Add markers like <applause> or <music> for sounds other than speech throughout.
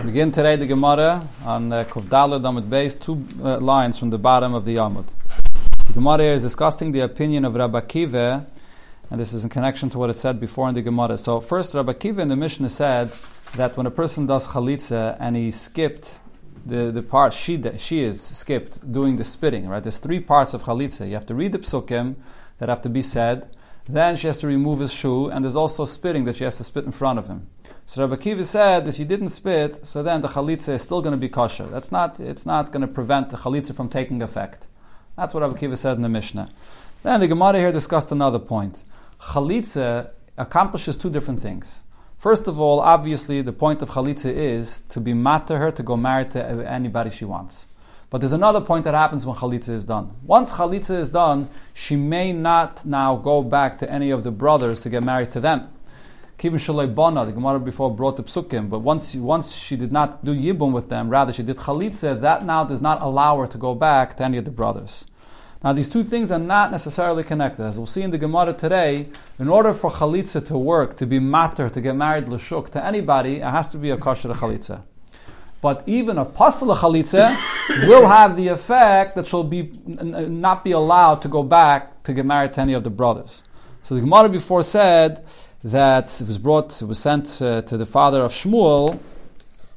We begin today the Gemara on uh, Kovdala Damat base, two uh, lines from the bottom of the Yamud. The Gemara is discussing the opinion of Rabbi Kiva, and this is in connection to what it said before in the Gemara. So, first, Rabbi Kiva in the Mishnah said that when a person does chalitza and he skipped the, the part, she, she is skipped doing the spitting, right? There's three parts of chalitza. You have to read the psukim that have to be said, then she has to remove his shoe, and there's also spitting that she has to spit in front of him. So Rabbi Kiva said, if you didn't spit, so then the chalitza is still going to be kosher. That's not, it's not going to prevent the chalitza from taking effect. That's what Rabbi Kiva said in the Mishnah. Then the Gemara here discussed another point. Chalitza accomplishes two different things. First of all, obviously, the point of chalitza is to be mat to her, to go married to anybody she wants. But there's another point that happens when chalitza is done. Once chalitza is done, she may not now go back to any of the brothers to get married to them. Kivin Shalai Bana, the Gemara before brought the psukim, but once, once she did not do yibum with them, rather she did chalitza, that now does not allow her to go back to any of the brothers. Now, these two things are not necessarily connected. As we'll see in the Gemara today, in order for chalitza to work, to be matter, to get married l'shuk to anybody, it has to be a kosher chalitza. But even a pasla chalitza <coughs> will have the effect that she'll be not be allowed to go back to get married to any of the brothers. So the Gemara before said that was brought, it was sent uh, to the father of Shmuel.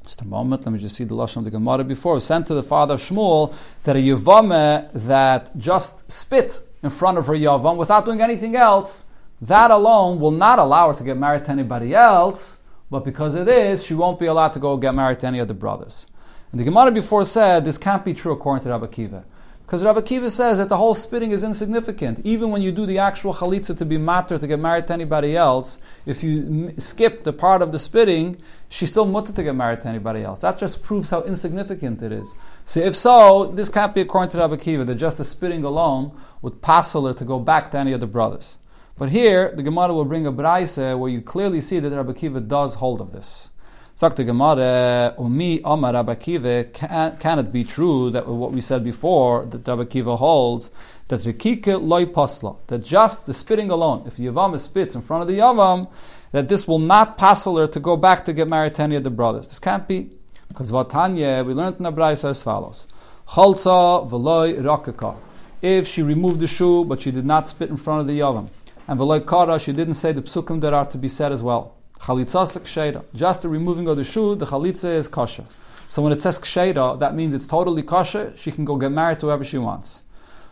Just a moment, let me just see the lashon of the Gemara before. Sent to the father of Shmuel that a yavame that just spit in front of her yavam without doing anything else, that alone will not allow her to get married to anybody else. But because it is, she won't be allowed to go get married to any of the brothers. And the Gemara before said this can't be true according to Rabbi Kiva. Because Rabbi Kiva says that the whole spitting is insignificant. Even when you do the actual chalitza to be matter, to get married to anybody else, if you skip the part of the spitting, she's still mutter to get married to anybody else. That just proves how insignificant it is. So if so, this can't be according to Rabbi Kiva, that just the spitting alone would passel her to go back to any of the brothers. But here, the Gemara will bring a braise where you clearly see that Rabbi Kiva does hold of this. Sagt the Gemara, Umi Amar Rabbi Kiva, can, can it be true that what we said before, that Rabbi Kiva holds, that Rikike loy pasla, that just the spitting alone, if the Yavam spits in front of the Yavam, that this will not passel her to go back to get married to any of the brothers. This can't be. Because Vatanya, we learned in the Braisa as follows. Chalza v'loy rakaka. If she removed the shoe, but she did not spit in front of the Yavam. And v'loy kara, she didn't say the psukim that are to be said as well. Chalitza ksheira. Just the removing of the shoe, the chalitza is kosher. So when it says ksheira, that means it's totally kosher. She can go get married to whoever she wants.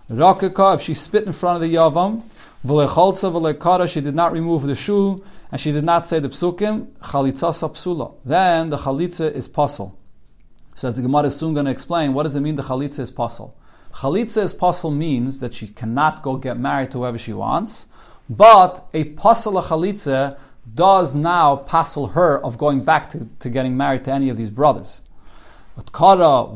Rakaka, if she spit in front of the yavam, v'lechalza v'lekara, she did not remove the shoe, and she did not say the psukim, chalitza sapsula. Then the chalitza is puzzle. So as the Gemara is soon going to explain, what does it mean the chalitza is puzzle? Chalitza is puzzle means that she cannot go get married to whoever she wants, but a puzzle chalitza does now passel her of going back to, to getting married to any of these brothers. But kara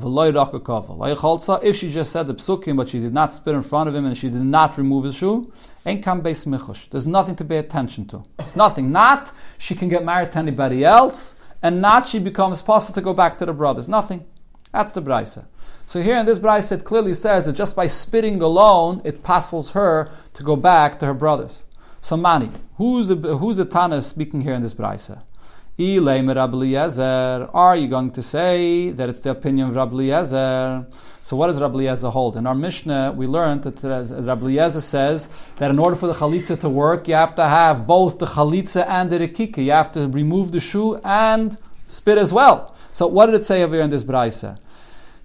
if she just said the psukim, but she did not spit in front of him and she did not remove his shoe, ain't kam beis michush. There's nothing to pay attention to. It's nothing. Not she can get married to anybody else, and not she becomes possible to go back to the brothers. Nothing. That's the brisa. So here in this brisa, it clearly says that just by spitting alone, it passels her to go back to her brothers. So Mani, who's the who's the Tana speaking here in this brisa? Are you going to say that it's the opinion of Rabbi Eliezer? So what does Rabbi Eliezer hold? In our Mishnah, we learned that Rabbi Eliezer says that in order for the chalitza to work, you have to have both the chalitza and the rikika. You have to remove the shoe and spit as well. So what did it say over here in this brisa?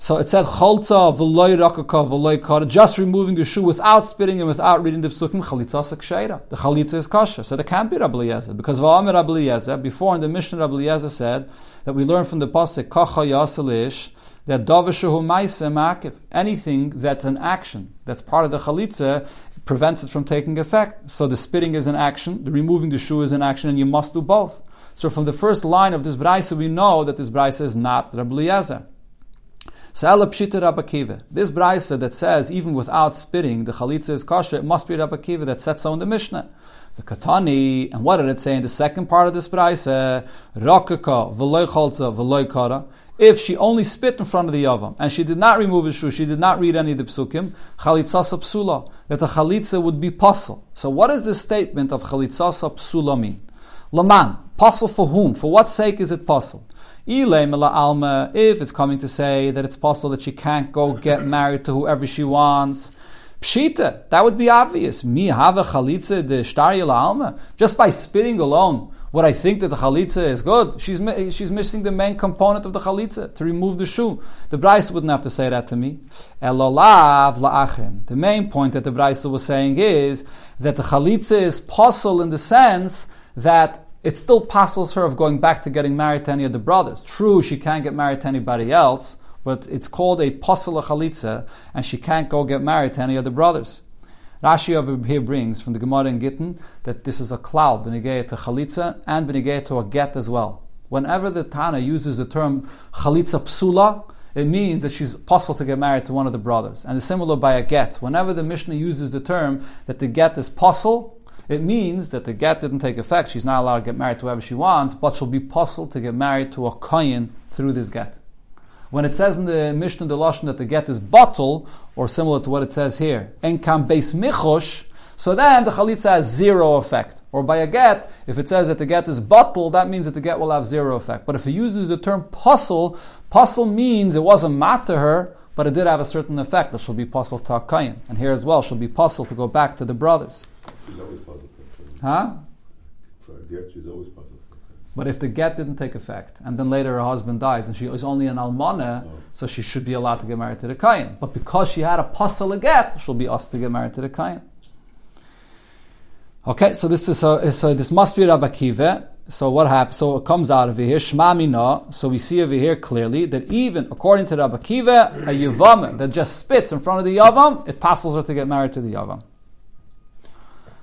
So it said cholza v'loy rakaka v'loy kara, just removing the shoe without spitting and without reading the psukim chalitza sakshayra. The chalitza is kosher, so there can't be Rabbi Eliezer because v'amer Rabbi. Before in the Mishnah, Rabbi Eliezer said that we learn from the pasuk kacha yaselish that davashahu ma'isem akiv. Anything that's an action that's part of the chalitza prevents it from taking effect. So the spitting is an action, the removing the shoe is an action, and you must do both. So from the first line of this brisa, we know that this brisa is not Rabbi Eliezer. Sa'ala pshita Rabbi This brisa that says even without spitting the chalitza is kosher, it must be Rabbi Kiva that said so in the Mishnah. The Katani, and what did it say in the second part of this brisa? Rakaka v'loy chalza v'loy kara. If she only spit in front of the yavam and she did not remove his shoe, she did not read any of the psukim, chalitza psula, that the chalitza would be puzzle. So what does this statement of chalitza psula mean? Laman, puzzle for whom? For what sake is it puzzle? Alma, if it's coming to say that it's possible that she can't go get married to whoever she wants, pshita, that would be obvious. Mi have a chalitza de shtarya alma. Just by spitting alone, what I think that the chalitza is good? She's, she's missing the main component of the chalitza to remove the shoe. The Bryce wouldn't have to say that to me. Elolav la'achim. The main point that the Bryce was saying is that the chalitza is possible in the sense that it still passes her of going back to getting married to any of the brothers. True, she can't get married to anybody else, but it's called a pasala chalitza, and she can't go get married to any of the brothers. Rashi over here brings from the Gemara in Gittin that this is a cloud, benigay to chalitza, and benigay to a get as well. Whenever the Tana uses the term chalitza psula, it means that she's possible to get married to one of the brothers. And it's similar by a get. Whenever the Mishnah uses the term that the get is possible, it means that the get didn't take effect. She's not allowed to get married to whoever she wants, but she'll be possible to get married to a kohen through this get. When it says in the Mishnah the Lashon that the get is bottle, or similar to what it says here, and enkam beis michosh, so then the chalitza has zero effect. Or by a get, if it says that the get is bottle, that means that the get will have zero effect. But if it uses the term puzzle, puzzle means it wasn't mat to her, but it did have a certain effect that she'll be puzzle to a kain. And here as well, she'll be puzzle to go back to the brothers. Huh? For a get, she's always positive. But if the get didn't take effect, and then later her husband dies, and she is only an almana, Oh. so she should be allowed to get married to the kain. But because she had a pasal get, she'll be asked to get married to the kain. Okay, so this is so, so this must be Rabbi Akiva. So what happens? So it comes out of here, Shma Mina. So we see over here clearly that even according to Rabbi Akiva, a yavam that just spits in front of the yavam, it passes her to get married to the yavam.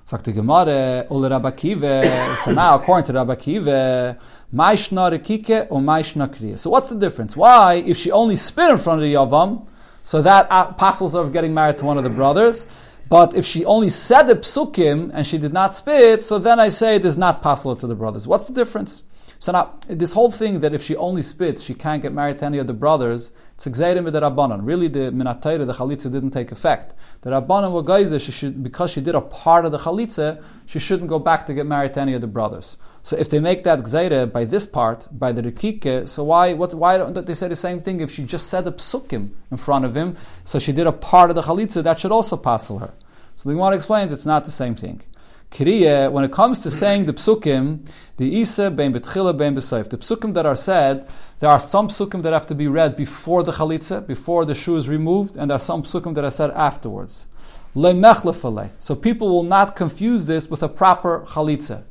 Sagt die Gemara, Ule Rabbi Akiva. <coughs> So now, according to Rabbi Akiva, Maishna Rekike or Maishna Kriya. So what's the difference? Why, if she only spit in front of the Yavam, so that passes of getting married to one of the brothers, but if she only said the psukim and she did not spit, so then I say it is not possible to the brothers. What's the difference? So now, this whole thing that if she only spits, she can't get married to any of the brothers. Really, the Minatayra, the Chalitza, didn't take effect. The Rabbanan were geyser, she should, because she did a part of the Chalitza, she shouldn't go back to get married to any of the brothers. So if they make that gzeira by this part, by the Rikike, so why, what, why don't they say the same thing if she just said the psukim in front of him, so she did a part of the Chalitza, that should also passel her. So the Gemara explains it's not the same thing. Kriya, when it comes to saying the psukim, the isa ben betchila ben besayf, the psukim that are said, there are some psukim that have to be read before the chalitza, before the shoe is removed, and there are some psukim that are said afterwards. So people will not confuse this with a proper chalitza.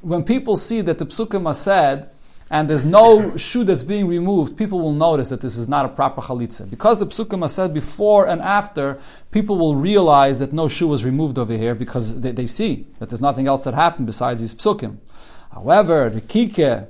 When people see that the psukim are said, and there's no shoe that's being removed, people will notice that this is not a proper chalitza. Because the psukim are said before and after, people will realize that no shoe was removed over here because they, they see that there's nothing else that happened besides these psukim. However, the kike,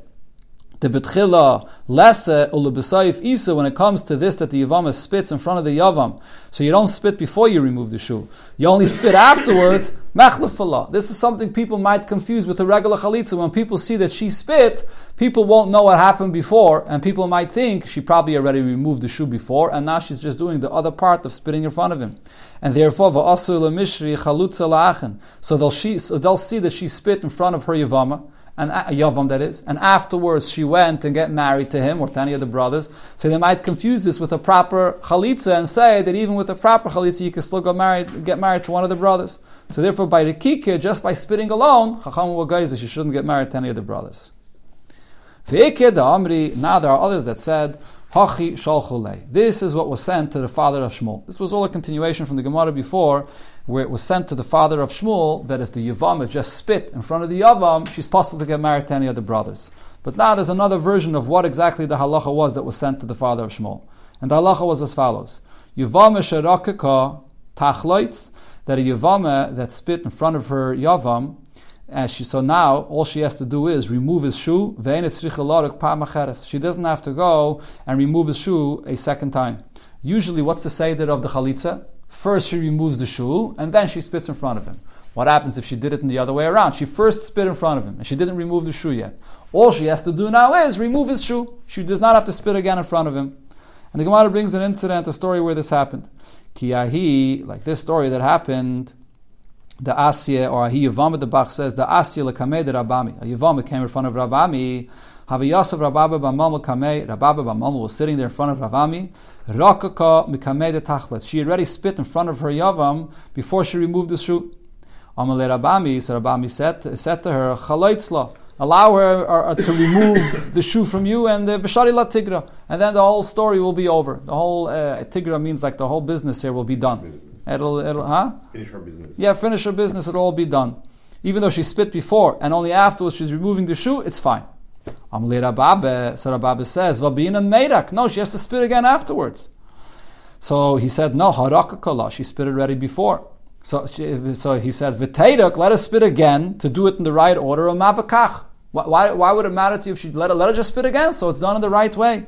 the betchila, lesse, ulubesayif isa, when it comes to this that the yavam spits in front of the yavam, so you don't spit before you remove the shoe, you only spit <laughs> afterwards, machlefala. This is something people might confuse with a regular chalitza. When people see that she spit, people won't know what happened before, and people might think she probably already removed the shoe before, and now she's just doing the other part of spitting in front of him. And therefore, va'asu lemishri chalutza la'achen. So they'll, so they'll see that she spit in front of her yavama, and Yavam that is, and afterwards she went and get married to him or to any of the brothers. So they might confuse this with a proper chalitza and say that even with a proper chalitza you can still go married, get married to one of the brothers. So therefore, by the kike, just by spitting alone, Chacham Wagaiza, she shouldn't get married to any of the brothers. The Amri, now there are others that said, Hachi. This is what was sent to the father of Shmuel. This was all a continuation from the Gemara before, where it was sent to the father of Shmuel that if the Yavam just spit in front of the Yavam, she's possible to get married to any of the brothers. But now there's another version of what exactly the halacha was that was sent to the father of Shmuel. And the halacha was as follows. Yavam sherakaka tachloitz, that a Yavam that spit in front of her Yavam, as she, so now all she has to do is remove his shoe. She doesn't have to go and remove his shoe a second time. Usually, what's the seder of the chalitza? First, she removes the shoe and then she spits in front of him. What happens if she did it in the other way around? She first spit in front of him and she didn't remove the shoe yet. All she has to do now is remove his shoe. She does not have to spit again in front of him. And the Gemara brings an incident, a story where this happened. Kiyahi, like this story that happened, the Asya, or he Yavam the Bach says, the Asya lekamed Rabami. A Yavam came in front of Rabami, Haviyasov Rababa Bamama Kamei, Rababa Bamama was sitting there in front of Ravami. Rakaka Mikamei de Tachlet. She already spit in front of her Yavam before she removed the shoe. Amalei Rabami, so Rabami said, said to her, Chaloitzla, allow her uh, to remove the shoe from you and the Vishari La Tigra. And then the whole story will be over. The whole uh, Tigra means like the whole business here will be done. It'll, it'll, huh? Finish her business. Yeah, finish her business, it'll all be done. Even though she spit before and only afterwards she's removing the shoe, it's fine. Amalei Rababe, so Rababe says, Vabina Medak. No, she has to spit again afterwards. So he said, no, Harakakala, she spit already before. So, she, so he said, V'teidak, let her spit again to do it in the right order of Mabakach. Why, why, would it matter to you if she let her, let her just spit again so it's done in the right way?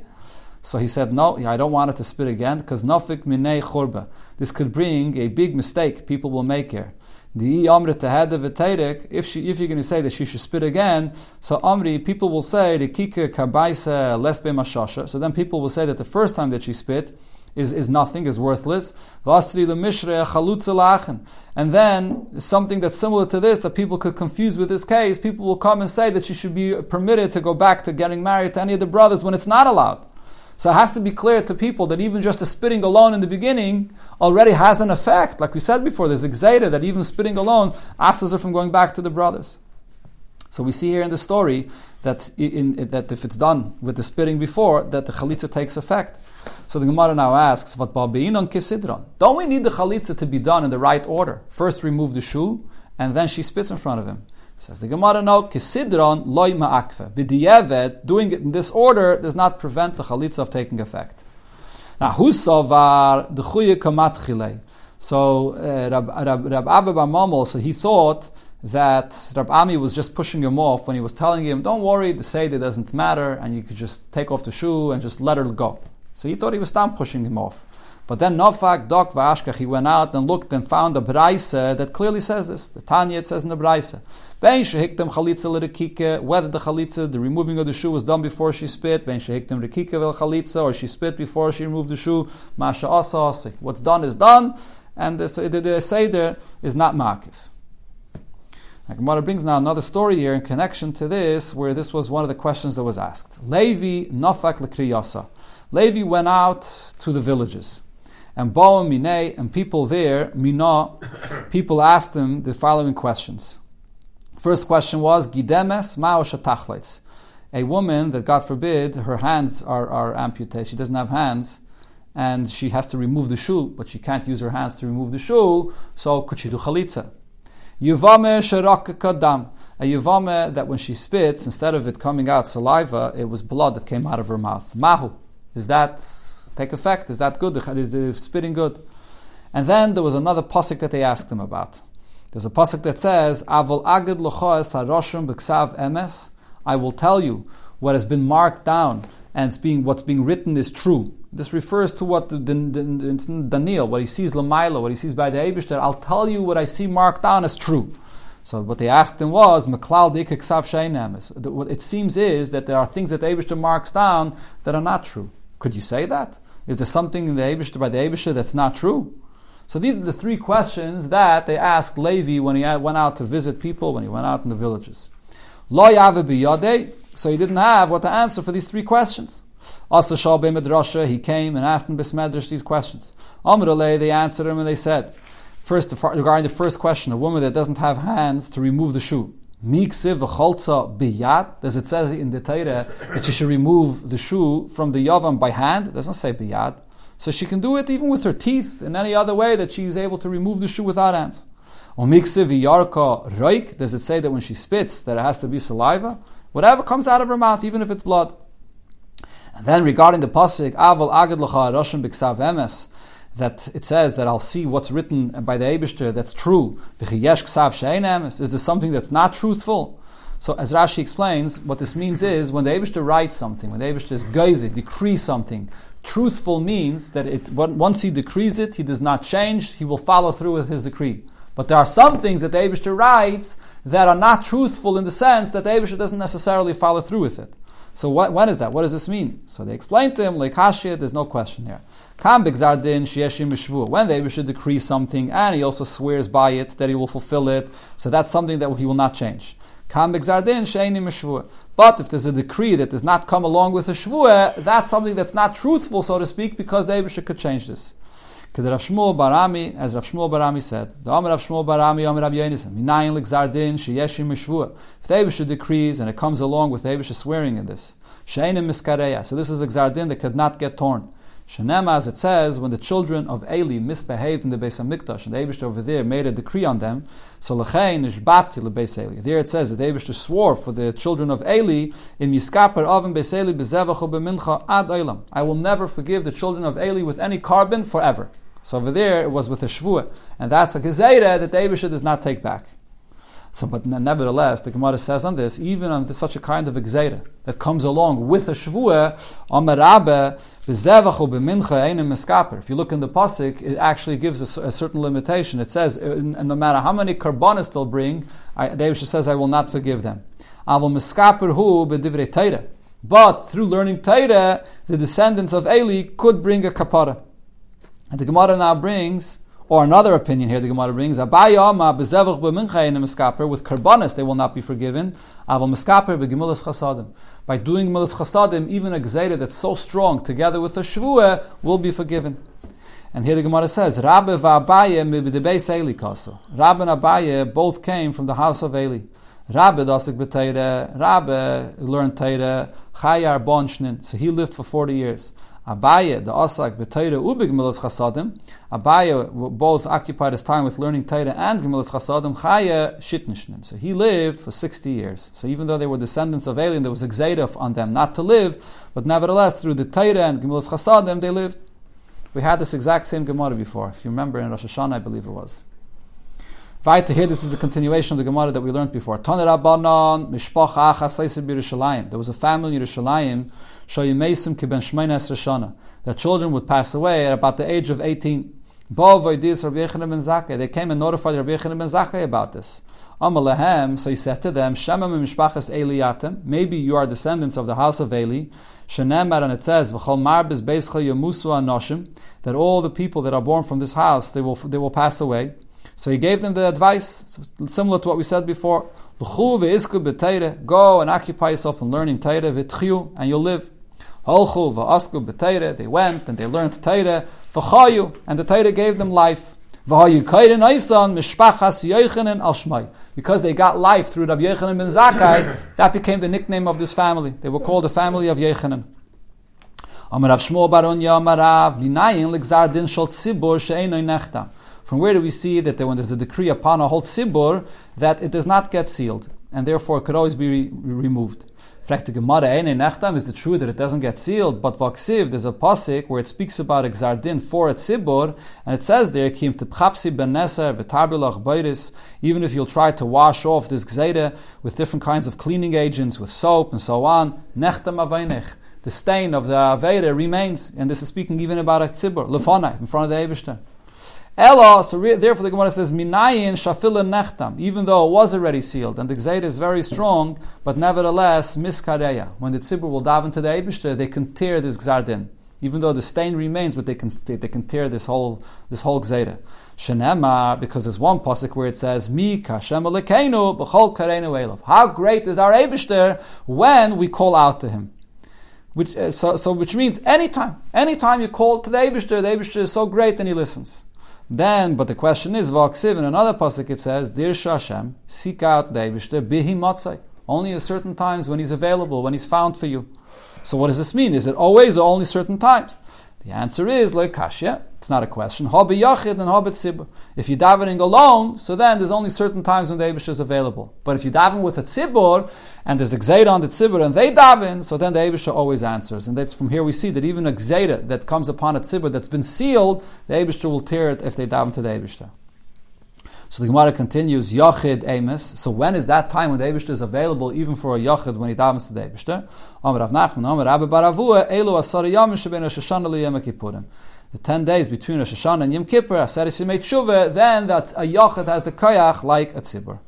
So he said, No, I don't want it to spit again because nafik minei churba. This could bring a big mistake people will make here. The amrit tehada if she if you're going to say that she should spit again, so amri people will say the kika kabaisa lesbe mashasha. So then people will say that the first time that she spit is, is nothing, is worthless. And then something that's similar to this that people could confuse with this case, people will come and say that she should be permitted to go back to getting married to any of the brothers when it's not allowed. So it has to be clear to people that even just the spitting alone in the beginning already has an effect. Like we said before, there's exeta that even spitting alone asks her from going back to the brothers. So we see here in the story that, in, in, that if it's done with the spitting before, that the chalitza takes effect. So the Gemara now asks, "What on kisidron? Don't we need the chalitza to be done in the right order? First, remove the shoe, and then she spits in front of him." Says the Gemara, "No, kisidron loy ma'akve. B'diyevet, doing it in this order does not prevent the chalitza of taking effect." Now, husavar the chuye kamat chilei. So uh, Rab, Rab, Rab Abba Mamol, so he thought that Rab Ami was just pushing him off when he was telling him, "Don't worry, the seder doesn't matter, and you could just take off the shoe and just let her go." So he thought he was stop pushing him off. But then Nofak, Dok, Vashkach, he went out and looked and found a Braise that clearly says this. The Tanya, it says in the Braise. Ben shehiktem chalitza l'rekike, whether the chalitza, the removing of the shoe was done before she spit, ben shehiktem rekike vel chalitza, or she spit before she removed the shoe, masha asa What's done is done, and the, the, the Seder is not makif. Gemara brings now another story here in connection to this, where this was one of the questions that was asked. Levi nofak l'kriyasa. Levi went out to the villages. And Baal Minei, and people there, Mina, <coughs> people asked him the following questions. First question was, Gidemes Ma'o A woman that, God forbid, her hands are, are amputated, she doesn't have hands, and she has to remove the shoe, but she can't use her hands to remove the shoe, so could she do chalitza? Yuvame Sharakakadam. A yuvame that when she spits, instead of it coming out saliva, it was blood that came out of her mouth. Mahu. Is that take effect? Is that good? Is the spitting good? And then there was another pasuk that they asked him about. There's a pasuk that says, "Avol agid haroshim b'ksav emes." I will tell you what has been marked down and it's being what's being written is true. This refers to what the, the, the, Daniel, what he sees lamaila, what he sees by the Eibushter. I'll tell you what I see marked down as true. So what they asked him was, it seems is that there are things that the Eibushter marks down that are not true. Could you say that? Is there something in the Abishter by the Abishter that's not true? So these are the three questions that they asked Levi when he went out to visit people, when he went out in the villages. Lo so he didn't have what to answer for these three questions. Asa Shalbe he came and asked in Bismedrash these questions. Amrale, they answered him and they said, first regarding the first question, a woman that doesn't have hands to remove the shoe. Miksiv v'cholza biyad. Does it says in the Torah that she should remove the shoe from the yavam by hand? It doesn't say biyad. So she can do it even with her teeth in any other way that she is able to remove the shoe without hands. Or miksiv v'yarka roik. Does it say that when she spits that it has to be saliva? Whatever comes out of her mouth, even if it's blood. And then regarding the pasuk, aval agad l'cha roshim b'ksav emes that it says that I'll see what's written by the Abishter that's true. Is this something that's not truthful? So as Rashi explains, what this means is when the Abishter writes something, when the Abishter is geize, decrees something, truthful means that it, once he decrees it, he does not change, he will follow through with his decree. But there are some things that the Abishter writes that are not truthful in the sense that the Abishter doesn't necessarily follow through with it. So what, what is that? What does this mean? So they explained to him, like Hashia, there's no question here. When the Abishah should decree something and he also swears by it that he will fulfill it, so that's something that he will not change. But if there's a decree that does not come along with a shvuah, that's something that's not truthful, so to speak, because the Abisha could change this. As Rav Shmuel Barami said, the. If the Abisha decrees, and it comes along with the Abisha swearing in this, miskareya. So this is a gzardin that could not get torn. Shenema, as it says, when the children of Eli misbehaved in the Beis Hamikdash, and the over there made a decree on them, so lechein ishbati lebeis Eli. There it says that the Eibush swore for the children of Eli in Miskaper Oven Beis Eli bezevachu b'mincha ad olam. I will never forgive the children of Eli with any carbon forever. So over there it was with a shvuah, and that's a gezeira that the Eibush does not take back. So, but nevertheless, the Gemara says on this, even on this, such a kind of exeda that comes along with a shvuah, Amarabe, b'zevachu b'mincha. If you look in the pasuk, it actually gives a, a certain limitation. It says, uh, and no matter how many karbanis they'll bring, David says, I will not forgive them. Hu b'divrei. But through learning Torah, the descendants of Eli could bring a kapara. And the Gemara now brings or another opinion here the Gemara brings, Abaya ma bezevach b'mincha in a miskaper, with karbanis they will not be forgiven, aval miskaper b'gemulas chasadim. By doing gemulas chasadim, even a gzeira that's so strong, together with a shvuah, will be forgiven. And here the Gemara says, Rabbe v'Abaye mibdebeis Eli kaso. Rabbe and Abaye both came from the house of Eli. Rabbe dasik b'teire, Rabbe learned teire, chayar bonshnin, so he lived for 40 years. Abaye, the Asak, B'Teire, Ubig Gemilas Chasadim. Abaye both occupied his time with learning Teire and Gemilas Chasadim. Chaya Shitnishnim. So he lived for 60 years. So even though they were descendants of alien, there was a Gzeidaf on them not to live, but nevertheless, through the Teire and Gemilas Chasadim, they lived. We had this exact same Gemara before. If you remember in Rosh Hashanah, I believe it was. Right here, this is the continuation of the Gemara that we learned before. There was a family in Yerushalayim that children would pass away at about the age of 18. They came and notified Rabbi Yechon ben Zakkai about this. So he said to them, Maybe you are descendants of the house of Eli. And it says, that all the people that are born from this house, they will, they will pass away. So he gave them the advice, similar to what we said before. Go and occupy yourself in learning Torah, and you'll live. They went and they learned Torah, and the Torah gave them life. Because they got life through Rabbi Yechanan ben Zakkai, that became the nickname of this family. They were called the family of Yechanan. From where do we see that when there's a decree upon a whole tzibur, that it does not get sealed, and therefore could always be re- removed? Gemara, is it true that it doesn't get sealed? But vaksiv, there's a pasuk where it speaks about a for a tzibur, and it says there, Kim tepchapsi ben neser v'tarbilach even if you'll try to wash off this gzeida with different kinds of cleaning agents, with soap and so on, nechtam. The stain of the Aveda remains, and this is speaking even about a tzibur, lefonai, in front of the Eibishter. Ella, so re- therefore the Gemara says, Minayin shafila nechtam, even though it was already sealed, and the Gzeid is very strong, but nevertheless, miskareya. When the tzibur will dive into the Eibishter, they can tear this Gzardin. Even though the stain remains, but they can, they, can tear this whole, this whole Gzeida. Shenema, because there's one pasuk where it says, Mi kashem alekeinu b'chol kareinu elav. How great is our Eibishter when we call out to him. Which, uh, so, so, which means anytime, anytime you call to the Eibishter, the Eibishter is so great and he listens. Then, but the question is, Vaksiv, in another pasuk it says, Dir Shashem, seek out the bihi matzai. Only at certain times when he's available, when he's found for you. So what does this mean? Is it always or only certain times? The answer is like kashya. It's not a question. Hobi yachid and hobit tzibur. If you're davening alone, so then there's only certain times when the Eibush is available. But if you daven with a tzibur and there's a gzeida on the tzibur and they daven, so then the Eibush always answers. And that's from here we see that even a gzeida that comes upon a tzibur that's been sealed, the Eibush will tear it if they daven to the Eibush. So the Gemara continues, Yachid Amos. So when is that time when the Eibishter is available even for a Yachid when he davens to the Eibishter? Amar Rav Nachman, Amar Rabbi Baravua, Elu Asar Yom Sheben Rosh Hashanah Liyom Kippurim. The ten days between Rosh Hashanah and Yom Kippur, Asar Yisimei Tshuva, then that a Yachid has the Kayach like a Tzibur.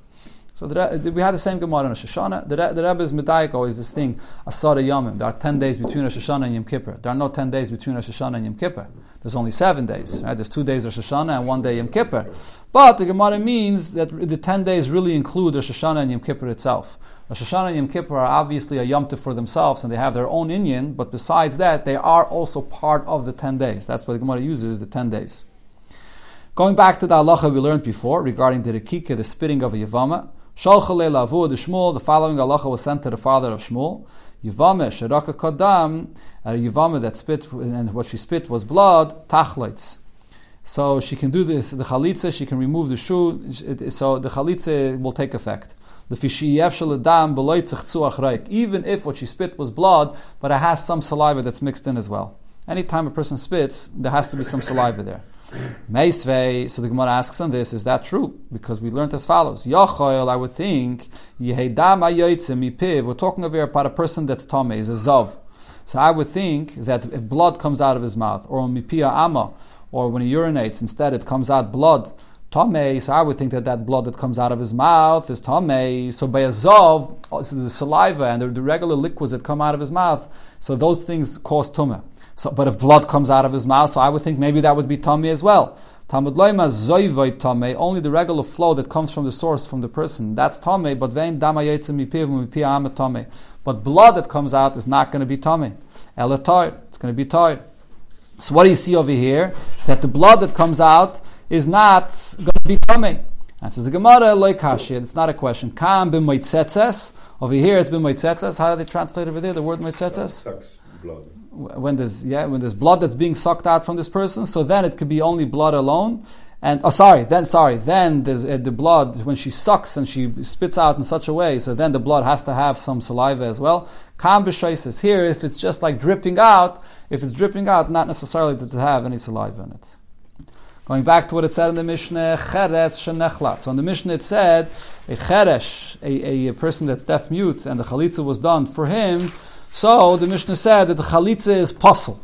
So the, we had the same Gemara in Rosh Hashanah. The, the Rebbe is medayik always this thing, Asara Yomim. There are 10 days between Rosh Hashanah and Yom Kippur. There are no 10 days between Rosh Hashanah and Yom Kippur. There's only seven days. Right? There's two days Rosh Hashanah and one day Yom Kippur. But the Gemara means that the 10 days really include Rosh Hashanah and Yom Kippur itself. Rosh Hashanah and Yom Kippur are obviously a Yom for themselves and they have their own Inyan, but besides that, they are also part of the 10 days. That's what the Gemara uses, the 10 days. Going back to the halacha we learned before regarding the Rekike, the spitting of a Yavama, Shalchale Lavu the Shmuel, the following halacha was sent to the father of Shmuel. Yavame Sheraka Kadam, a Yavame that spit, and what she spit was blood, Tachleitz. So she can do the, the chalitza, she can remove the shoe, so the chalitza will take effect. Even if what she spit was blood, but it has some saliva that's mixed in as well. Anytime a person spits, there has to be some saliva there. <clears throat> Meisvei, so the Gemara asks on this, is that true? Because we learned as follows. Yochoil, I would think, we're talking over here about a person that's tame, is a zav. So I would think that if blood comes out of his mouth, or mipia ama, or when he urinates, instead it comes out blood, tame, so I would think that that blood that comes out of his mouth is tame. So by a zav, uh, so the saliva and the, the, regular liquids that come out of his mouth, so those things cause tumah. So, but if blood comes out of his mouth, so I would think maybe that would be tummy as well. Talmud loima zoivoi tame, only the regular flow that comes from the source, from the person, that's tame, but vein dama mipiv tame. But blood that comes out is not going to be tame. Elatoid, it's going to be toid. So what do you see over here? That the blood that comes out is not going to be tame. And says the Gemara loikashir. It's not a question. Kam b'moitzetzes. Over here it's b'moitzetzes. How do they translate over there the word moitzetzes? blood when there's yeah when there's blood that's being sucked out from this person, so then it could be only blood alone. And oh, sorry, then sorry, then there's uh, the blood when she sucks and she spits out in such a way. So then the blood has to have some saliva as well. Kam says here, if it's just like dripping out, if it's dripping out, not necessarily does it have any saliva in it. Going back to what it said in the Mishnah. So in the Mishnah it said a cheresh, a, a person that's deaf mute, and the chalitza was done for him. So the Mishnah said that the chalitza is puzzle.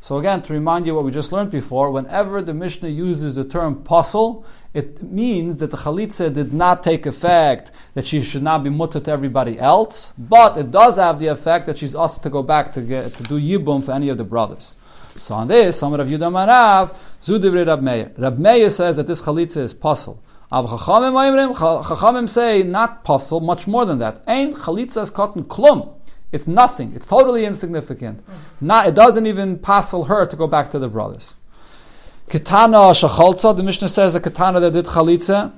So again, to remind you what we just learned before, whenever the Mishnah uses the term puzzle, it means that the chalitza did not take effect, that she should not be mutter to everybody else, but it does have the effect that she's asked to go back to get to do yibum for any of the brothers. So on this, some of Yudam Arav, Zudivri Rab Meir. Rab Meir says that this chalitza is puzzle. Av Chachamim say not puzzle, much more than that. Ain't chalitza is cotton klum. It's nothing. It's totally insignificant. Mm. Not, it doesn't even passel her to go back to the brothers. Ketana shachalza, the Mishnah says a ketana that did chalitza.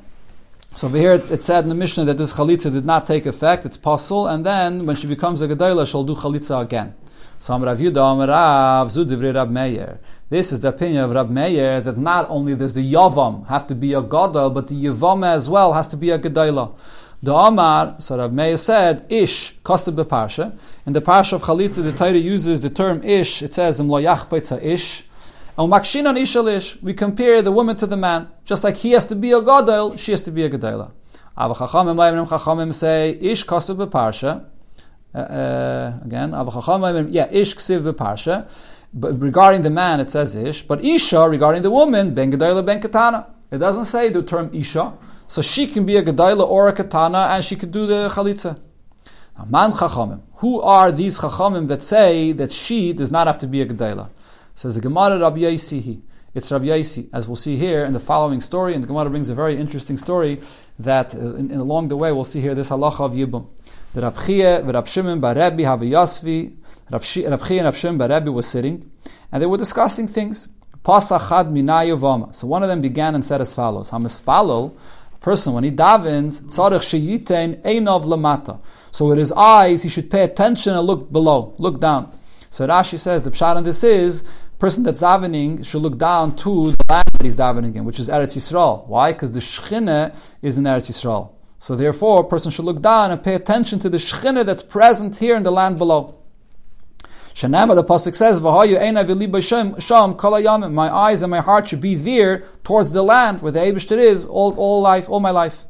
So over here it's, it said in the Mishnah that this chalitza did not take effect, it's possible, and then when she becomes a gedola, she'll do chalitza again. So Rav Yudah Rav Zudivri Rab Meir. This is the opinion of Rab Meir that not only does the yavam have to be a gadol, but the yavam as well has to be a gedola. The Omar, so Rav Meir said, Ish, kosted beparsha. In the parsha of Chalitza, the Torah uses the term Ish. It says, Im lo Ish. And makshinan ish We compare the woman to the man. Just like he has to be a gadol, she has to be a gadela. Ava chachamim ma'imrim chachamim say, Ish kosted beparsha. Uh, uh, again, Ava chachamim, yeah, Ish ksiv beparsha. But regarding the man, it says Ish. But Isha, regarding the woman, ben gadela ben katana. It doesn't say the term Isha. So she can be a Gedaila or a Katana and she could do the Chalitza. Now, man Chachamim. Who are these Chachamim that say that she does not have to be a Gedaila? Says the Gemara Rabbi Yaisihi. It's Rabbi Yaisi, as we'll see here in the following story. And the Gemara brings a very interesting story that uh, in, in, along the way we'll see here this halacha of Yibum. The Rab Chia, the Rab Shimon, Barebi, Haviyasvi, Rab Chia and Rab Shimon Barebi was sitting and they were discussing things. Pasachad minayavama. So one of them began and said as follows: Hamispalol person, when he davens, tzarech sheyitein einov lamata. So with his eyes, he should pay attention and look below, look down. So Rashi says the pshat on this is person that's davening should look down to the land that he's davening in, which is Eretz Yisrael. Why? Because the Shechina is in Eretz Yisrael. So therefore, a person should look down and pay attention to the Shechina that's present here in the land below. Shanama, the pasuk says, My eyes and my heart should be there towards the land where the Eibushter is all, all life, all my life.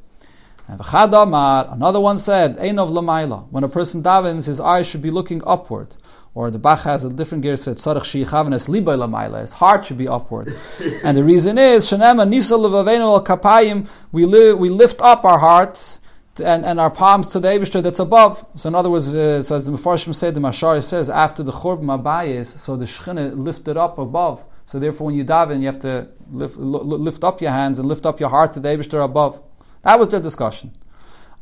And another one said, Einov lamaila. When a person davens, his eyes should be looking upward. Or the Bach has a different gear said, Tzarech shichavenes libay lamaila. His heart should be upward. <laughs> and the reason is, Shanema nisal al kapayim. We we lift up our heart and, and our palms to the Abishter that's above. So in other words, uh, so as the Mefarshim said, the Mashar says, after the Churb Mabayis, so the Shechina lifted up above. So therefore when you daven, you have to lift, lift up your hands and lift up your heart to the Abishter above. That was their discussion.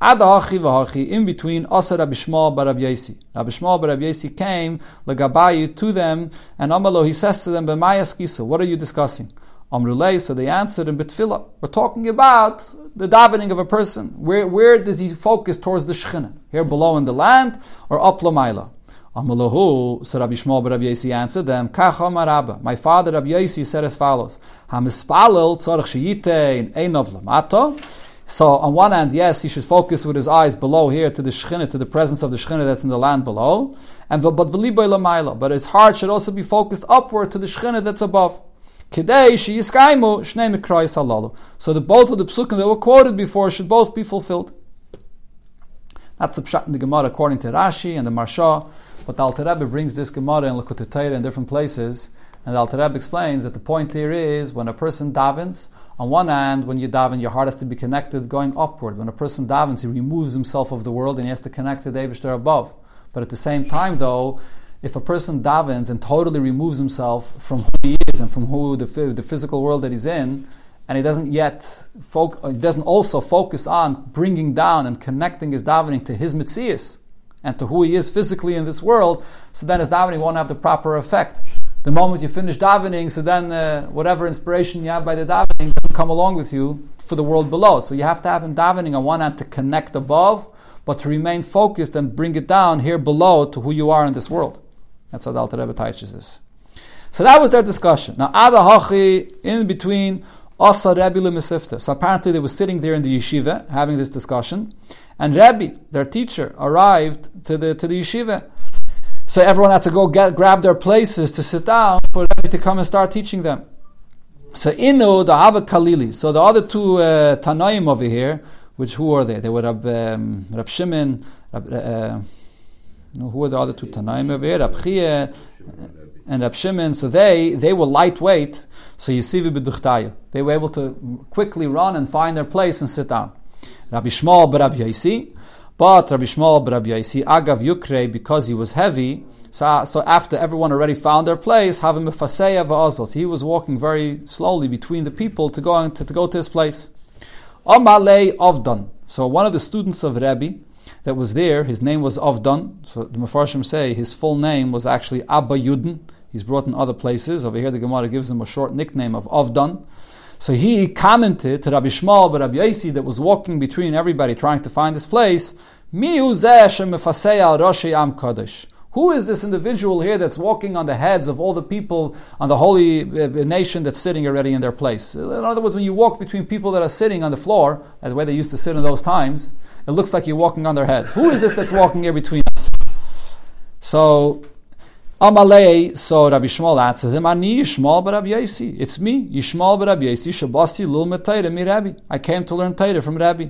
Ad hachi v'hachi, in between, Asa Rabbi Shmuel bar Rabbi Yesi. Rabbi Shmuel bar Rabbi came, legabayu, to them, and Amalo, he says to them, B'mayas kisa, what are you discussing? Amrulay, so they answered in Betfila. We're talking about the davening of a person. Where, where does he focus towards the Shekhinah? Here below in the land, or up Lamaila? Amalahu, so Rabbi Shmuel Rabbi Yesi answered them, My father Rabbi Yesi said as follows, sheyitein lamato. So on one hand, yes, he should focus with his eyes below here to the Shekhinah, to the presence of the Shekhinah that's in the land below. And but but his heart should also be focused upward to the Shekhinah that's above. Kedei shnei halalu. So the both of the psukim that were quoted before should both be fulfilled. That's the pshat in the Gemara according to Rashi and the Maharsha. But the Alter Rebbe brings this Gemara in Likutei Torah in different places, and the Alter Rebbe explains that the point here is when a person davens, on one hand, when you daven, your heart has to be connected going upward. When a person davens, he removes himself of the world and he has to connect to the Eibishter above. But at the same time, though, if a person davens and totally removes himself from who he and from who the, the physical world that he's in, and he doesn't yet fo- he doesn't also focus on bringing down and connecting his davening to his mitzias, and to who he is physically in this world, so then his davening won't have the proper effect. The moment you finish davening, so then uh, whatever inspiration you have by the davening doesn't come along with you for the world below. So you have to have in davening on one hand to connect above, but to remain focused and bring it down here below to who you are in this world. That's the Alter Rebbe teaches this. So that was their discussion. Now, Ada Hachi, in between, Asa Rebbe Lemesifta. So apparently they were sitting there in the yeshiva having this discussion, and Rebbe, their teacher, arrived to the to the yeshiva. So everyone had to go get, grab their places to sit down for Rebbe to come and start teaching them. So Inu, the Hava Kalili. So the other two uh, Tanaim over here, which who are they? They were Rab, um, Rab Shimon, Rab, uh, who were the other two Tanaim over here? Rab Chia and Rab Shimon. So they they were lightweight. So Yisivi b'duchtayu. They were able to quickly run and find their place and sit down. Rabbi Shmuel b'Rabbi Yaisi. But Rabbi Shmuel b'Rabbi Yaisi agav yukre because he was heavy. So, so after everyone already found their place, having mefaseya va'azal. So he was walking very slowly between the people to go to, to go to his place. Amalei Avdan. So one of the students of Rabbi that was there, his name was Avdan. So the Mefarshim say his full name was actually Abba Yudin. He's brought in other places. Over here, the Gemara gives him a short nickname of Avdan. So he commented to Rabbi Shmuel but Rabbi Yaisi that was walking between everybody trying to find this place. Who is this individual here that's walking on the heads of all the people on the holy uh, nation that's sitting already in their place? In other words, when you walk between people that are sitting on the floor, the way they used to sit in those times, it looks like you're walking on their heads. Who is this that's walking here between us? So Amalei, so Rabbi Shmuel answered him, Ani Yishmael Rabbi Yaisi. It's me, Yishmael Rabbi Yaisi, Shabasti Lul Rabbi. I came to learn Taira from Rabbi.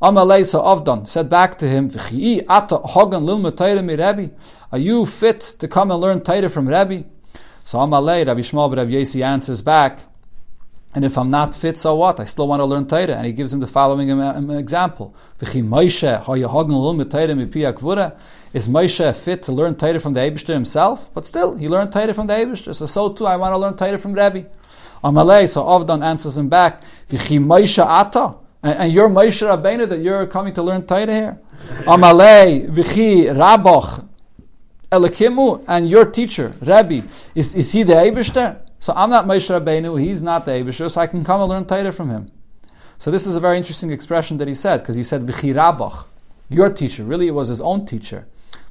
So Avdan, said back to him, V'chi'i ata hogan Metayre mi Rabbi. Are you fit to come and learn Taira from Rabbi? So Amalei, Rabbi Shmuel Rabbi Yaisi answers back, and if I'm not fit, so what? I still want to learn Torah. And he gives him the following example. Is Moshe fit to learn Torah from the Eibishter himself? But still, he learned Torah from the Eibishter. So, so too, I want to learn Torah from Rebbe. Amalei, so Avdan answers him back, Moshe ata. And you're Moshe Rabbeinu that you're coming to learn Torah here? Amalei, v'chi rabach elikimu, and your teacher, Rebbe, is, is he the Eibishter? So I'm not Moshe Rabbeinu, he's not the Abishur, so I can come and learn Torah from him. So this is a very interesting expression that he said, because he said V'chirabach, your teacher. Really, it was his own teacher.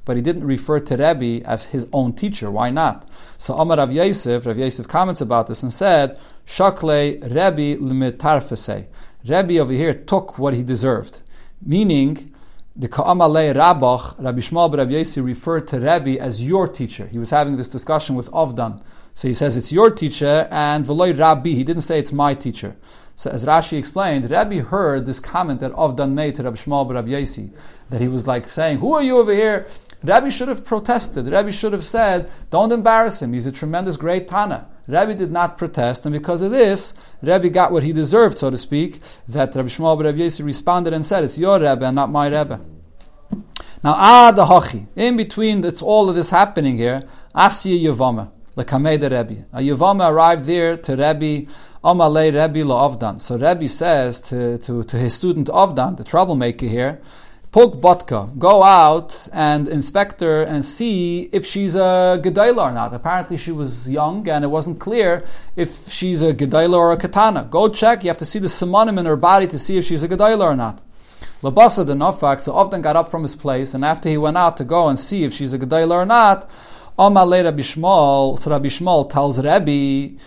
But he didn't refer to Rebbe as his own teacher. Why not? So Amar Rav Yosef, Rav Yosef comments about this and said, Shakle Rebbe limitarfese. Rebbe over here took what he deserved. Meaning, the Ka'amalei Rabach, Rabbi Shmuel Rabbi Yosef referred to Rebbe as your teacher. He was having this discussion with Avdan. So he says it's your teacher, and Veloy Rabbi, he didn't say it's my teacher. So as Rashi explained, Rabbi heard this comment that Avdan made to Rabbi Shmuel Rabbi Yasi, that he was like saying, Who are you over here? Rabbi should have protested. Rabbi should have said, Don't embarrass him. He's a tremendous great Tana. Rabbi did not protest, and because of this, Rabbi got what he deserved, so to speak, that Rabbi Shmuel Rabbi Yasi responded and said, It's your Rabbi and not my Rabbi. Now, ah, the hachi. In between, it's all of this happening here. Asiya Yavama. lekamei de Rebbe. A Yavama arrived there to Rabbi Amalei Rebbe la Avdan. So Rabbi says to, to, to his student Avdan, the troublemaker here, Puk Botka, go out and inspect her and see if she's a Gedaila or not. Apparently she was young and it wasn't clear if she's a Gedaila or a Katana. Go check, you have to see the simonim in her body to see if she's a Gedaila or not. Labasa the Nofak, so often got up from his place, and after he went out to go and see if she's a Gedaila or not, Amalei Rabbi Shmuel, so Rabbi Shmuel tells Rabbi,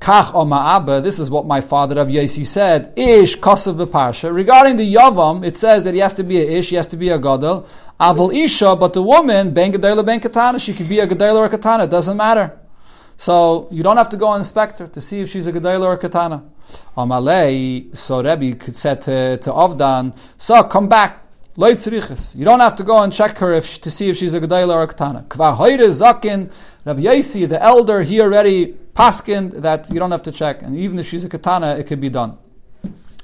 Kach Oma Abba, this is what my father Rabbi Yossi said, Ish Kosav Beparsha. Regarding the Yavam, it says that he has to be a Ish, he has to be a Gadol. Aval Isha, but the woman, Ben Gedela Ben Katana, she could be a Gedela or a Katana, it doesn't matter. So you don't have to go and inspect her to see if she's a Gedela or a Katana. Amalei, so Rabbi could say to, to Avdan, so come back. You don't have to go and check her if, to see if she's a Gedela or a Katana. Kva Zakin, Rabbi Yossi, the elder, he already paskin that you don't have to check, and even if she's a katana, it could be done.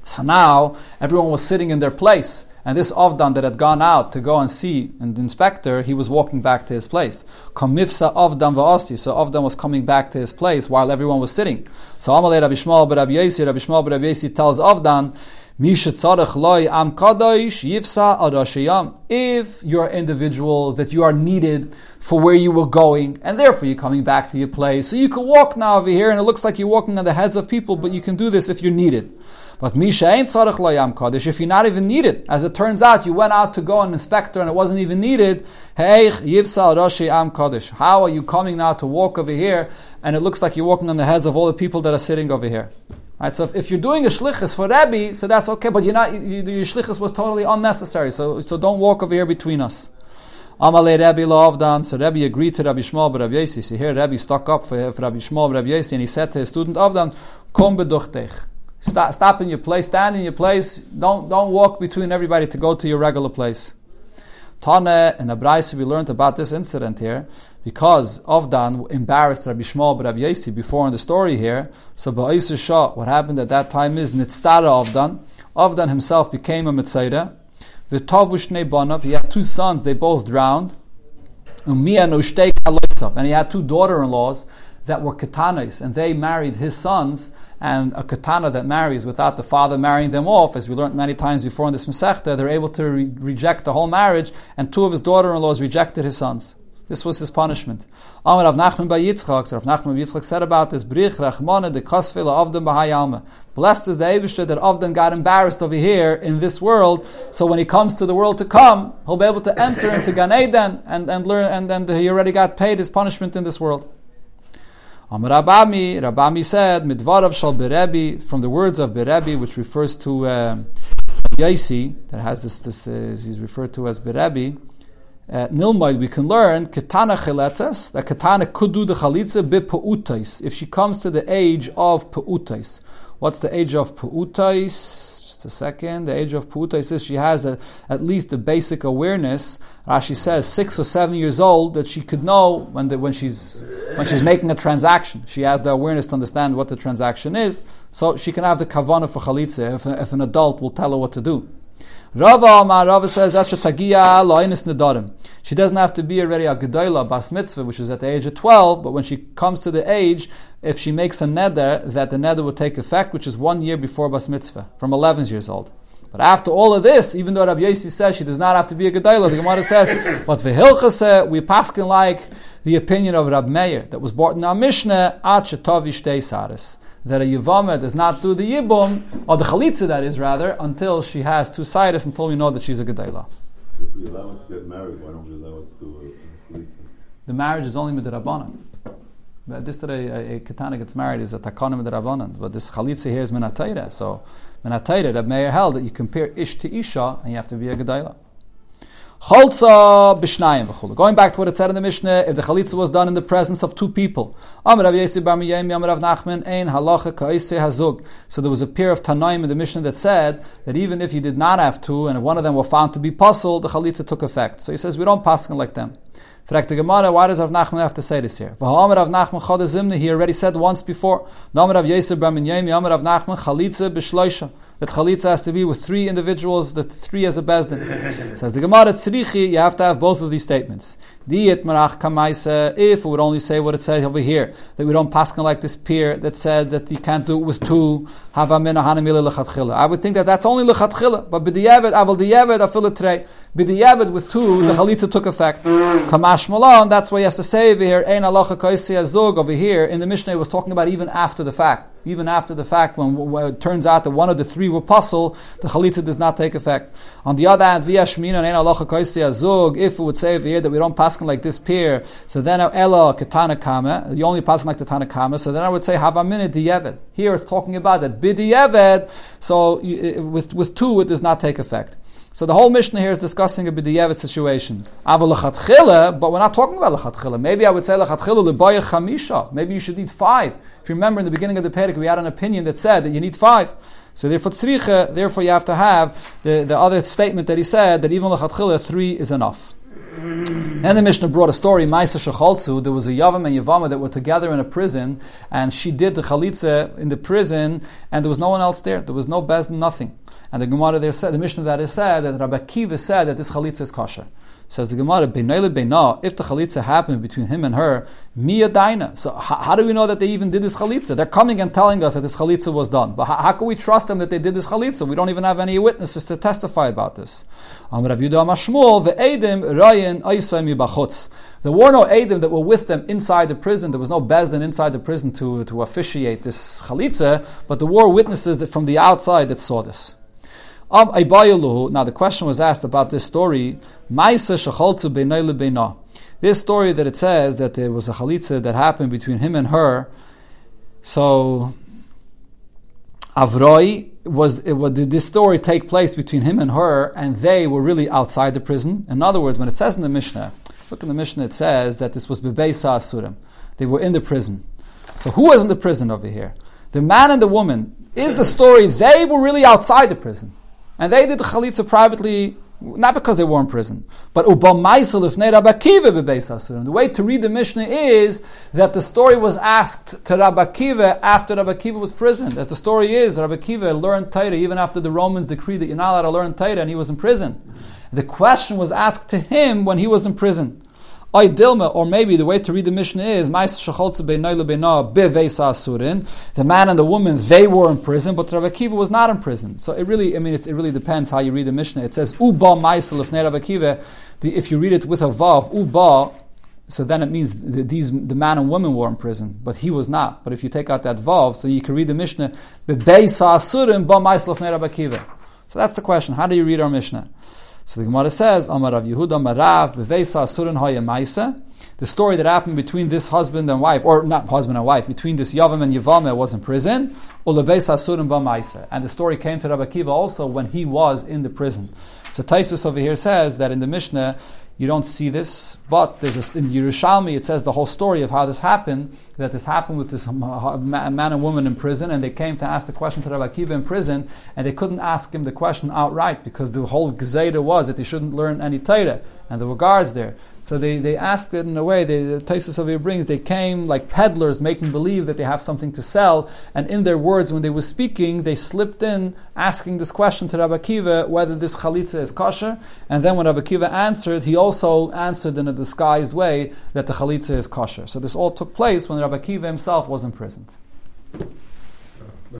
So now everyone was sitting in their place, and this Avdan that had gone out to go and see the inspector, he was walking back to his place. Kamifsa Avdan va'asti. So Avdan was coming back to his place while everyone was sitting. So Amalei Rabbi Shmuel Rabbi Yossi, Rabbi Shmuel Rabbi Yossi tells Avdan, if you're an individual that you are needed for where you were going, and therefore you're coming back to your place, so you can walk now over here, and it looks like you're walking on the heads of people, but you can do this if you're needed. But Misha ain't Sarach if you're not even needed. As it turns out, you went out to go an inspector and it wasn't even needed. Hey, Yivsal Rashi Am. How are you coming now to walk over here and it looks like you're walking on the heads of all the people that are sitting over here? Right, so if, if, you're doing a shlichus for Rebbe, so that's okay, but you're not, you, your shlichus was totally unnecessary, so, so don't walk over here between us. Amalei Rebbe Avdan, so Rebbe agreed to Rabbi Shmuel but Rabbi Yossi. So here Rebbe stuck up for, for Rabbi Shmuel Rabbi Yossi, and he said to his student Avdan, Kom beduchtech. Stop, stop in your place, stand in your place, don't, don't walk between everybody to go to your regular place. Tane and Abraisa, we learned about this incident here because Avdan embarrassed Rabbi Shmuel but Rabbi Yossi before in the story here. So Ba'isa Shah, what happened at that time is Nitztara Avdan. Avdan himself became a Mitzayda. V'tavu Banav, he had two sons, they both drowned. And he had two daughter-in-laws that were katanas, and they married his sons and a katana that marries without the father marrying them off, as we learned many times before in this Masechta, they're able to re- reject the whole marriage, and two of his daughter-in-laws rejected his sons. This was his punishment. Amar Rav Nachman bar Yitzchak, Rav Nachman bar Yitzchak said about this, Brich Avdem Bahayalma. Blessed is the Abishter that Avdan got embarrassed over here in this world, so when he comes to the world to come, he'll be able to enter into Gan Eden and, and learn, and then he already got paid his punishment in this world. Amar Rabami, Rabami said, Midvarav shal berebi, from the words of berebi, which refers to um, Yaisi, that has this, this uh, he's referred to as berebi. Uh, Nilmaid, we can learn katana chiletzes, that katana could do the chalitza be if she comes to the age of peutais. What's the age of peutais? Just a second. The age of Puta, he says she has a, at least a basic awareness. Rashi says six or seven years old that she could know when, the, when, she's, when she's making a transaction. She has the awareness to understand what the transaction is, so she can have the kavana for chalitza if, if an adult will tell her what to do. Rava Amar, Rava says. She doesn't have to be already a gedola bas mitzvah, which is at the age of 12, but when she comes to the age, if she makes a neder, that the neder will take effect, which is one year before bas mitzvah, from 11 years old. But after all of this, even though Rabbi Yossi says she does not have to be a gedola, the Gemara says, <laughs> but v'hilchase, we paskin like the opinion of Rab Meir, that was brought in our Mishnah, at shetovi shtei saris that a Yavama does not do the Yibum, or the Chalitza that is rather, until she has two sides, until we know that she's a Gedayla. If we allow her to get married, why don't we allow her to do a Chalitza? The marriage is only Midrabanan. But this that a, a, Katana gets married is a Takonim Midrabanan. But this Chalitza here is Minatayra. So Minatayra, that Meir held that you compare Ish to Isha, and you have to be a Gedayla. Chalza b'shnayim v'chulu. Going back to what it said in the Mishnah, if the chalitza was done in the presence of two people, Amar Bar Rav Nachman, Ein halacha hazug. So there was a pair of Tanaim in the Mishnah that said that even if you did not have two, and if one of them were found to be puzzled, the chalitza took effect. So he says we don't pass like them. Fragt the Gemara, why does Rav Nachman have to say this here? V'ha'amar Rav Nachman he already said once before. Rav Bar Amar Rav Nachman, chalitza b'shloisha that chalitza has to be with three individuals, the three as a bezdin. Says the Gemara Tzrichi, you have to have both of these statements. Diet marach kamaisa, if we would only say what it says over here, that we don't pass like this peer that said that you can't do it with two. I would think that that's only lechatchila, but b'diyevet, aval diyevet, afil trei. B'diyevet with two, the chalitza took effect. Kamash malon, that's why he has to say over here, ein alacha kaisi azog over here, in the Mishnah, was talking about even after the fact. Even after the fact, when, when it turns out that one of the three were pasul, the chalitza does not take effect. On the other hand, via shmina kaisi azog, if it would say over here that we don't pass like this pair, so then ella katana kama, you only pass like the tanakama, so then I would say have a minute diyevet. Here it's talking about that bidiyeved, so with, with two it does not take effect. So the whole Mishnah here is discussing a b'diyevet situation. But we're not talking about lechatchila. Maybe I would say lechatchila lebaya chamisha. Maybe you should need five. If you remember in the beginning of the Perek, we had an opinion that said that you need five. So therefore, therefore you have to have the, the other statement that he said that even lechatchila three is enough. And the Mishnah brought a story, Maisa Shecholzu, there was a Yavam and Yavama that were together in a prison, and she did the Chalitza in the prison, and there was no one else there. There was no Bez, nothing. And the Gemara there said, the Mishnah that is said, that Rabbi Kiva said that this Chalitza is kosher. Says the Gemara, Beinaila Beina, if the chalitza happened between him and her, Mia Daina. So how, how, do we know that they even did this chalitza? They're coming and telling us that this chalitza was done. But how, how, can we trust them that they did this chalitza? We don't even have any witnesses to testify about this. There were no Adim that were with them inside the prison. There was no Bezdin inside the prison to, to officiate this chalitza, but there were witnesses that from the outside that saw this. Now the question was asked about this story. This story that it says that there was a chalitza that happened between him and her. So Avroi was did this story take place between him and her, and they were really outside the prison? In other words, when it says in the Mishnah, look in the Mishnah, it says that this was bebeisa asurim. They were in the prison. So who was in the prison over here? The man and the woman. Is the story they were really outside the prison? And they did the chalitza privately, not because they were in prison, but the way to read the Mishnah is that the story was asked to Rabbi Kiva after Rabbi Kiva was prisoned. As the story is, Rabbi Kiva learned Torah even after the Romans decreed that you're not allowed to learn Torah and he was in prison. The question was asked to him when he was in prison. Or maybe the way to read the Mishnah is The man and the woman, they were in prison, but Rav Akiva was not in prison. So it really, I mean, it really depends how you read the Mishnah. It says Uba Maisel if Rav Akiva. If you read it with a vav, Uba, so then it means these the man and woman were in prison, but he was not. But if you take out that vav, so you can read the Mishnah Bebeisa Asurim Ba Maisel if Rav Akiva. So that's the question. How do you read our Mishnah? So the Gemara says, Amar Rav Yehuda Marav Bevesa Surin The story that happened between this husband and wife, or not husband and wife, between this Yavam and Yavame was in prison. And the story came to Rabbi Kiva also when he was in the prison. So Taisus over here says that in the Mishnah, you don't see this, but there's a, in Yerushalmi it says the whole story of how this happened. That this happened with this man and woman in prison, and they came to ask the question to Rabbi Akiva in prison, and they couldn't ask him the question outright because the whole gezeda was that they shouldn't learn any Torah, and there were guards there. So they, they asked it in a way, they, the Taisus of brings, they came like peddlers making believe that they have something to sell, and in their words when they were speaking, they slipped in asking this question to Rabbi Kiva whether this chalitza is kosher, and then when Rabbi Kiva answered, he also answered in a disguised way that the chalitza is kosher. So this all took place when Rabbi Kiva himself was imprisoned.